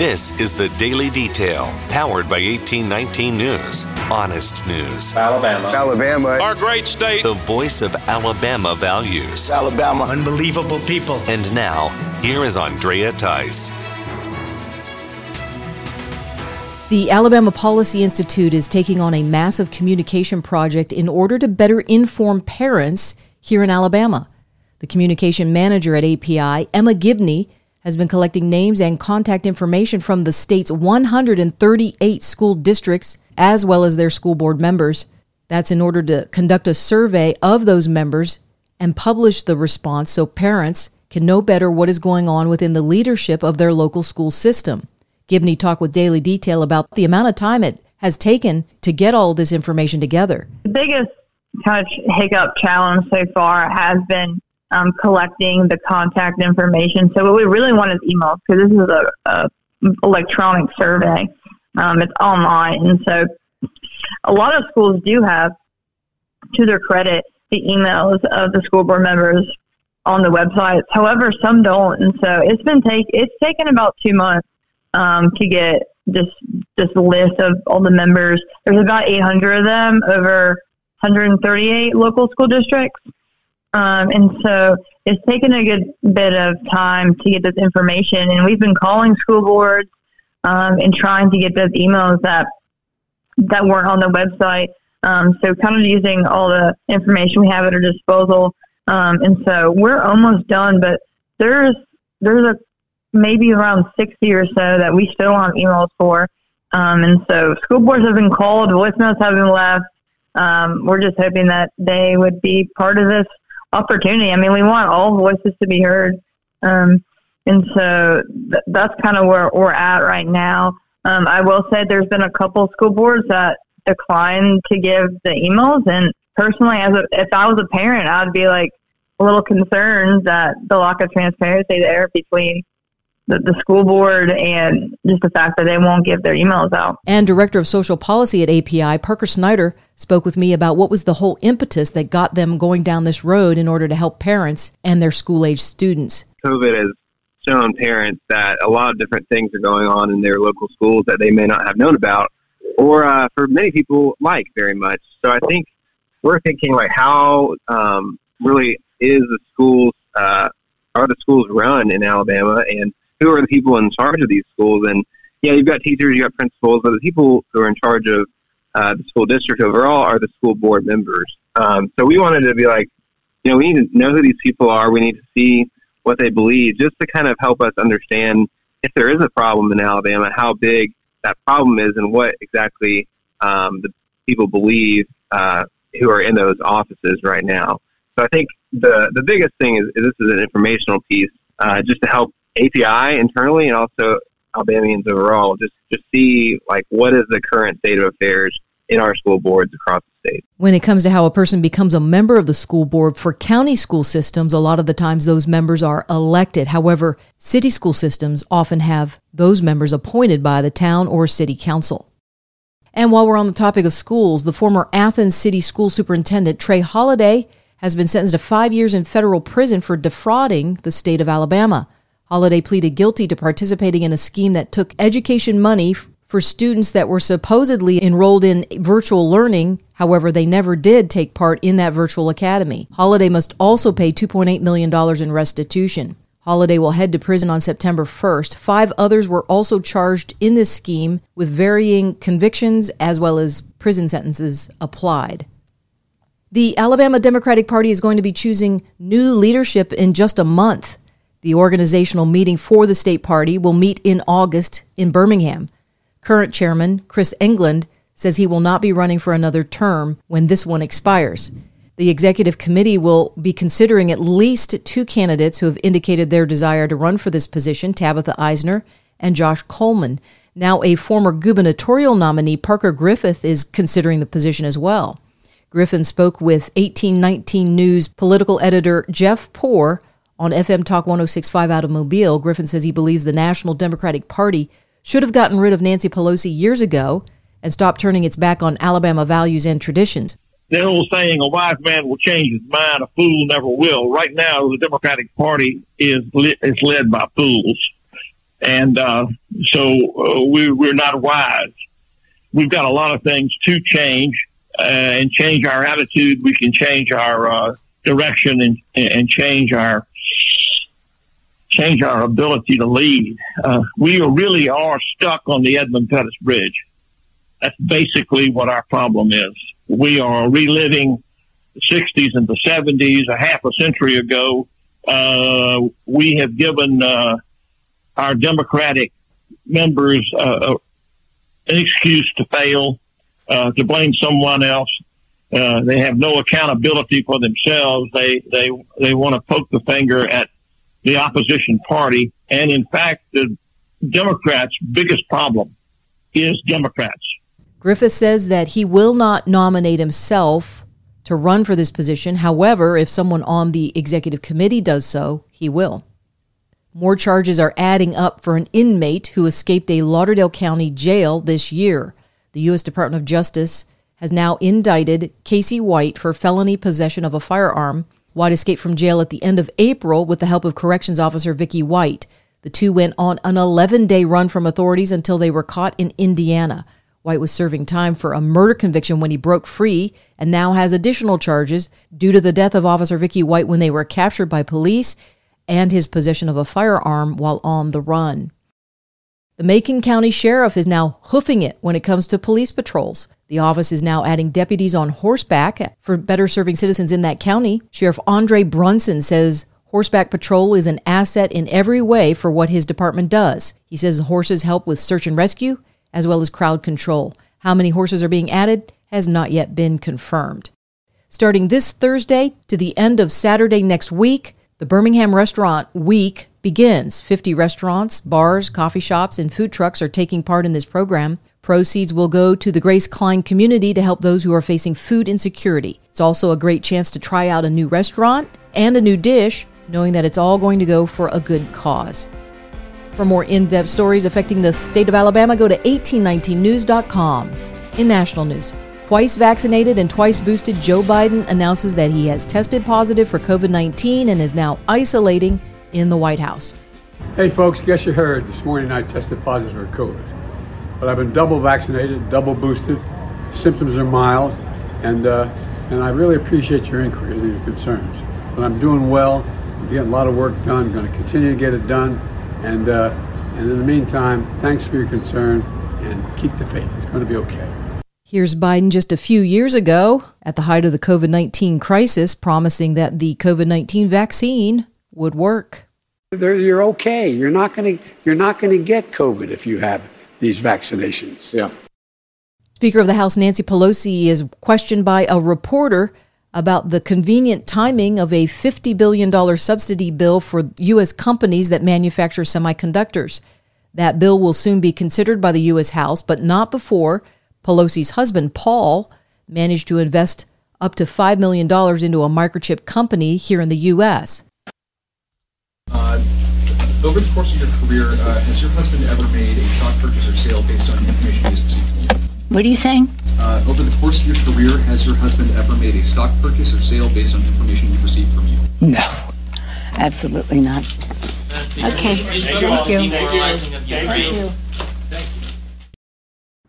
This is the Daily Detail, powered by 1819 News. Honest news. Alabama. Alabama. Our great state. The voice of Alabama values. Alabama. Unbelievable people. And now, here is Andrea Tice. The Alabama Policy Institute is taking on a massive communication project in order to better inform parents here in Alabama. The communication manager at API, Emma Gibney, has been collecting names and contact information from the state's 138 school districts as well as their school board members. That's in order to conduct a survey of those members and publish the response so parents can know better what is going on within the leadership of their local school system. Gibney talked with Daily Detail about the amount of time it has taken to get all this information together. The biggest kind of hiccup challenge so far has been um, collecting the contact information. So what we really want is emails because this is a, a electronic survey. Um, it's online, and so a lot of schools do have, to their credit, the emails of the school board members on the websites. However, some don't, and so it's been take it's taken about two months um, to get this this list of all the members. There's about 800 of them over 138 local school districts. Um, and so it's taken a good bit of time to get this information. And we've been calling school boards um, and trying to get those emails that that weren't on the website. Um, so kind of using all the information we have at our disposal. Um, and so we're almost done, but there's there's a maybe around 60 or so that we still have emails for. Um, and so school boards have been called, voicemails have been left. Um, we're just hoping that they would be part of this opportunity. I mean, we want all voices to be heard. Um, and so th- that's kind of where we're at right now. Um, I will say there's been a couple school boards that declined to give the emails. And personally, as a, if I was a parent, I'd be like a little concerned that the lack of transparency there between the, the school board and just the fact that they won't give their emails out. And Director of Social Policy at API, Parker Snyder, spoke with me about what was the whole impetus that got them going down this road in order to help parents and their school age students. COVID has shown parents that a lot of different things are going on in their local schools that they may not have known about, or uh, for many people, like very much. So I think we're thinking like, how um, really is the schools uh, are the schools run in Alabama, and who are the people in charge of these schools? And yeah, you've got teachers, you've got principals, but the people who are in charge of uh, the school district overall are the school board members. Um, so we wanted to be like, you know, we need to know who these people are. We need to see what they believe, just to kind of help us understand if there is a problem in Alabama, how big that problem is, and what exactly um, the people believe uh, who are in those offices right now. So I think the the biggest thing is, is this is an informational piece, uh, just to help API internally and also Alabamians overall, just just see like what is the current state of affairs in our school boards across the state. When it comes to how a person becomes a member of the school board for county school systems, a lot of the times those members are elected. However, city school systems often have those members appointed by the town or city council. And while we're on the topic of schools, the former Athens City School Superintendent Trey Holladay has been sentenced to five years in federal prison for defrauding the state of Alabama. Holladay pleaded guilty to participating in a scheme that took education money for students that were supposedly enrolled in virtual learning. However, they never did take part in that virtual academy. Holladay must also pay $2.8 million in restitution. Holladay will head to prison on September 1st. Five others were also charged in this scheme with varying convictions as well as prison sentences applied. The Alabama Democratic Party is going to be choosing new leadership in just a month. The organizational meeting for the state party will meet in August in Birmingham. Current chairman Chris England says he will not be running for another term when this one expires. The executive committee will be considering at least two candidates who have indicated their desire to run for this position Tabitha Isner and Josh Coleman. Now, a former gubernatorial nominee, Parker Griffith, is considering the position as well. Griffith spoke with 1819 News political editor Jeff Poor on FM Talk 1065 out of Mobile, Griffith says he believes the National Democratic Party should have gotten rid of Nancy Pelosi years ago and stopped turning its back on Alabama values and traditions. The old saying, a wise man will change his mind, a fool never will. Right now, the Democratic Party is, is led by fools. And uh, so uh, we, we're not wise. We've got a lot of things to change uh, and change our attitude. We can change our uh, direction and, and change our change our ability to lead. Uh, we really are stuck on the Edmund Pettus Bridge. That's basically what our problem is. We are reliving the 60s and the 70s, a half a century ago. Uh, we have given uh, our Democratic members uh, an excuse to fail, uh, to blame someone else. Uh, they have no accountability for themselves. They they they want to poke the finger at the opposition party, and in fact, the Democrats' biggest problem is Democrats. Griffith says that he will not nominate himself to run for this position. However, if someone on the executive committee does so, he will. More charges are adding up for an inmate who escaped a Lauderdale County jail this year. The U.S. Department of Justice has now indicted Casey White for felony possession of a firearm. White escaped from jail at the end of April with the help of corrections officer Vicky White. The two went on an 11 day run from authorities until they were caught in Indiana. White was serving time for a murder conviction when he broke free and now has additional charges due to the death of Officer Vicky White when they were captured by police and his possession of a firearm while on the run. The Macon County Sheriff is now hoofing it when it comes to police patrols. The office is now adding deputies on horseback for better serving citizens in that county. Sheriff Andre Brunson says horseback patrol is an asset in every way for what his department does. He says horses help with search and rescue as well as crowd control. How many horses are being added has not yet been confirmed. Starting this Thursday to the end of Saturday next week, the Birmingham Restaurant Week begins. 50 restaurants, bars, coffee shops, and food trucks are taking part in this program. Proceeds will go to the Grace Klein community to help those who are facing food insecurity. It's also a great chance to try out a new restaurant and a new dish, knowing that it's all going to go for a good cause. For more in depth stories affecting the state of Alabama, go to 1819news.com. In national news, twice vaccinated and twice boosted, Joe Biden announces that he has tested positive for COVID 19 and is now isolating in the White House. Hey, folks, guess you heard this morning I tested positive for COVID. But I've been double vaccinated, double boosted, symptoms are mild, and, uh, and I really appreciate your inquiries and your concerns. But I'm doing well, I'm getting a lot of work done, I'm going to continue to get it done. And, uh, and in the meantime, thanks for your concern and keep the faith. It's going to be okay. Here's Biden just a few years ago at the height of the COVID 19 crisis, promising that the COVID 19 vaccine would work. You're okay. You're not going to you're not going to get COVID if you have these vaccinations. Yeah. Speaker of the House Nancy Pelosi is questioned by a reporter about the convenient timing of a $50 billion subsidy bill for U.S. companies that manufacture semiconductors. That bill will soon be considered by the U.S. House, but not before Pelosi's husband, Paul, managed to invest up to $5 million into a microchip company here in the U.S. Over the course of your career, uh, has your husband ever made a stock purchase or sale based on information he's received from you? What are you saying? Uh, over the course of your career, has your husband ever made a stock purchase or sale based on information he received from you? No, absolutely not. Okay, thank you. Thank you. Thank you.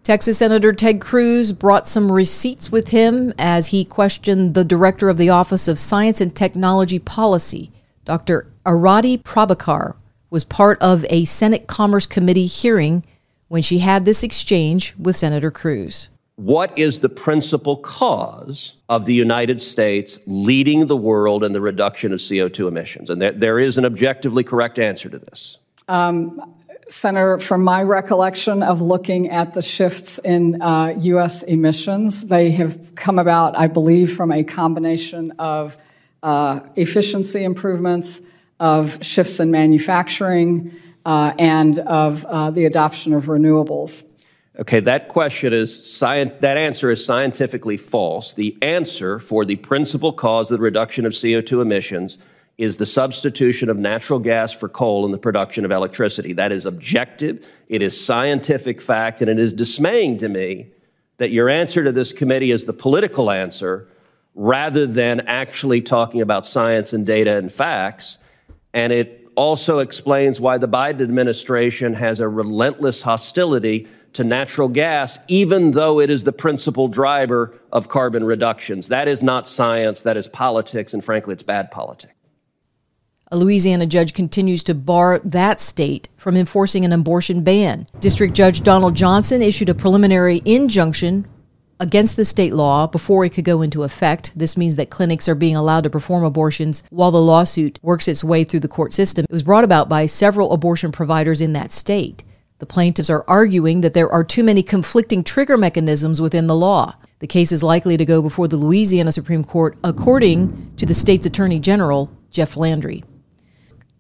Texas Senator Ted Cruz brought some receipts with him as he questioned the director of the Office of Science and Technology Policy. Dr. Arati Prabhakar was part of a Senate Commerce Committee hearing when she had this exchange with Senator Cruz. What is the principal cause of the United States leading the world in the reduction of CO2 emissions? And there, there is an objectively correct answer to this. Um, Senator, from my recollection of looking at the shifts in uh, U.S. emissions, they have come about, I believe, from a combination of uh, efficiency improvements, of shifts in manufacturing, uh, and of uh, the adoption of renewables. Okay, that question is that answer is scientifically false. The answer for the principal cause of the reduction of CO2 emissions is the substitution of natural gas for coal in the production of electricity. That is objective, it is scientific fact, and it is dismaying to me that your answer to this committee is the political answer rather than actually talking about science and data and facts. And it also explains why the Biden administration has a relentless hostility to natural gas, even though it is the principal driver of carbon reductions. That is not science, that is politics, and frankly, it's bad politics. A Louisiana judge continues to bar that state from enforcing an abortion ban. District Judge Donald Johnson issued a preliminary injunction against the state law before it could go into effect. This means that clinics are being allowed to perform abortions while the lawsuit works its way through the court system. It was brought about by several abortion providers in that state. The plaintiffs are arguing that there are too many conflicting trigger mechanisms within the law. The case is likely to go before the Louisiana Supreme Court, according to the state's Attorney General, Jeff Landry.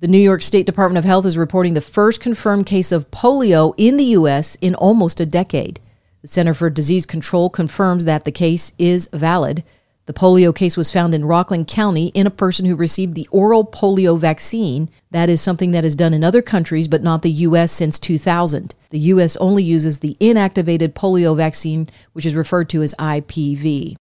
The New York State Department of Health is reporting the first confirmed case of polio in the U.S. in almost a decade. The Center for Disease Control confirms that the case is valid. The polio case was found in Rockland County in a person who received the oral polio vaccine. That is something that is done in other countries, but not the U.S. since 2000. The U.S. only uses the inactivated polio vaccine, which is referred to as IPV.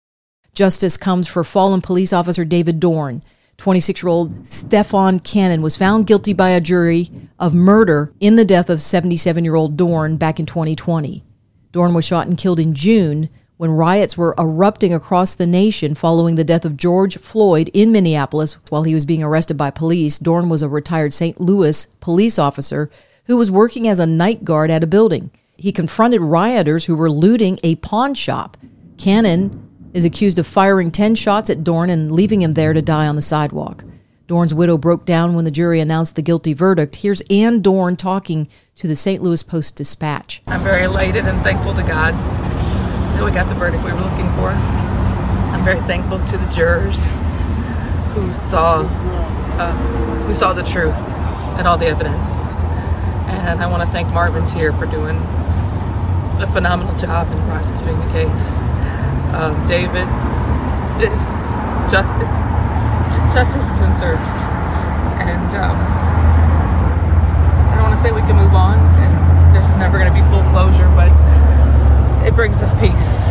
Justice comes for fallen police officer David Dorn. 26 year old Stephan Cannon was found guilty by a jury of murder in the death of 77 year old Dorn back in 2020. Dorn was shot and killed in June when riots were erupting across the nation following the death of George Floyd in Minneapolis while he was being arrested by police. Dorn was a retired St. Louis police officer who was working as a night guard at a building. He confronted rioters who were looting a pawn shop. Cannon is accused of firing 10 shots at Dorn and leaving him there to die on the sidewalk. Dorn's widow broke down when the jury announced the guilty verdict. Here's Ann Dorn talking to the St. Louis Post Dispatch. I'm very elated and thankful to God that we got the verdict we were looking for. I'm very thankful to the jurors who saw uh, who saw the truth and all the evidence. And I want to thank Marvin Teer for doing a phenomenal job in prosecuting the case. Um, David is just justice has been served, and um, I don't want to say we can move on, and there's never going to be full closure, but it brings us peace.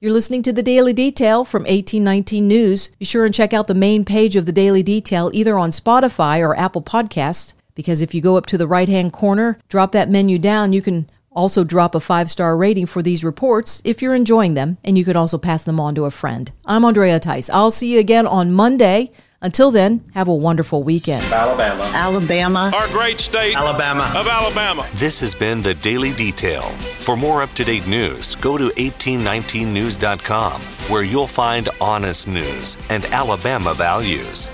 You're listening to the Daily Detail from 1819 News. Be sure and check out the main page of the Daily Detail either on Spotify or Apple Podcasts, because if you go up to the right hand corner, drop that menu down, you can also, drop a five star rating for these reports if you're enjoying them, and you could also pass them on to a friend. I'm Andrea Tice. I'll see you again on Monday. Until then, have a wonderful weekend. Alabama. Alabama. Our great state. Alabama. Of Alabama. This has been the Daily Detail. For more up to date news, go to 1819news.com, where you'll find honest news and Alabama values.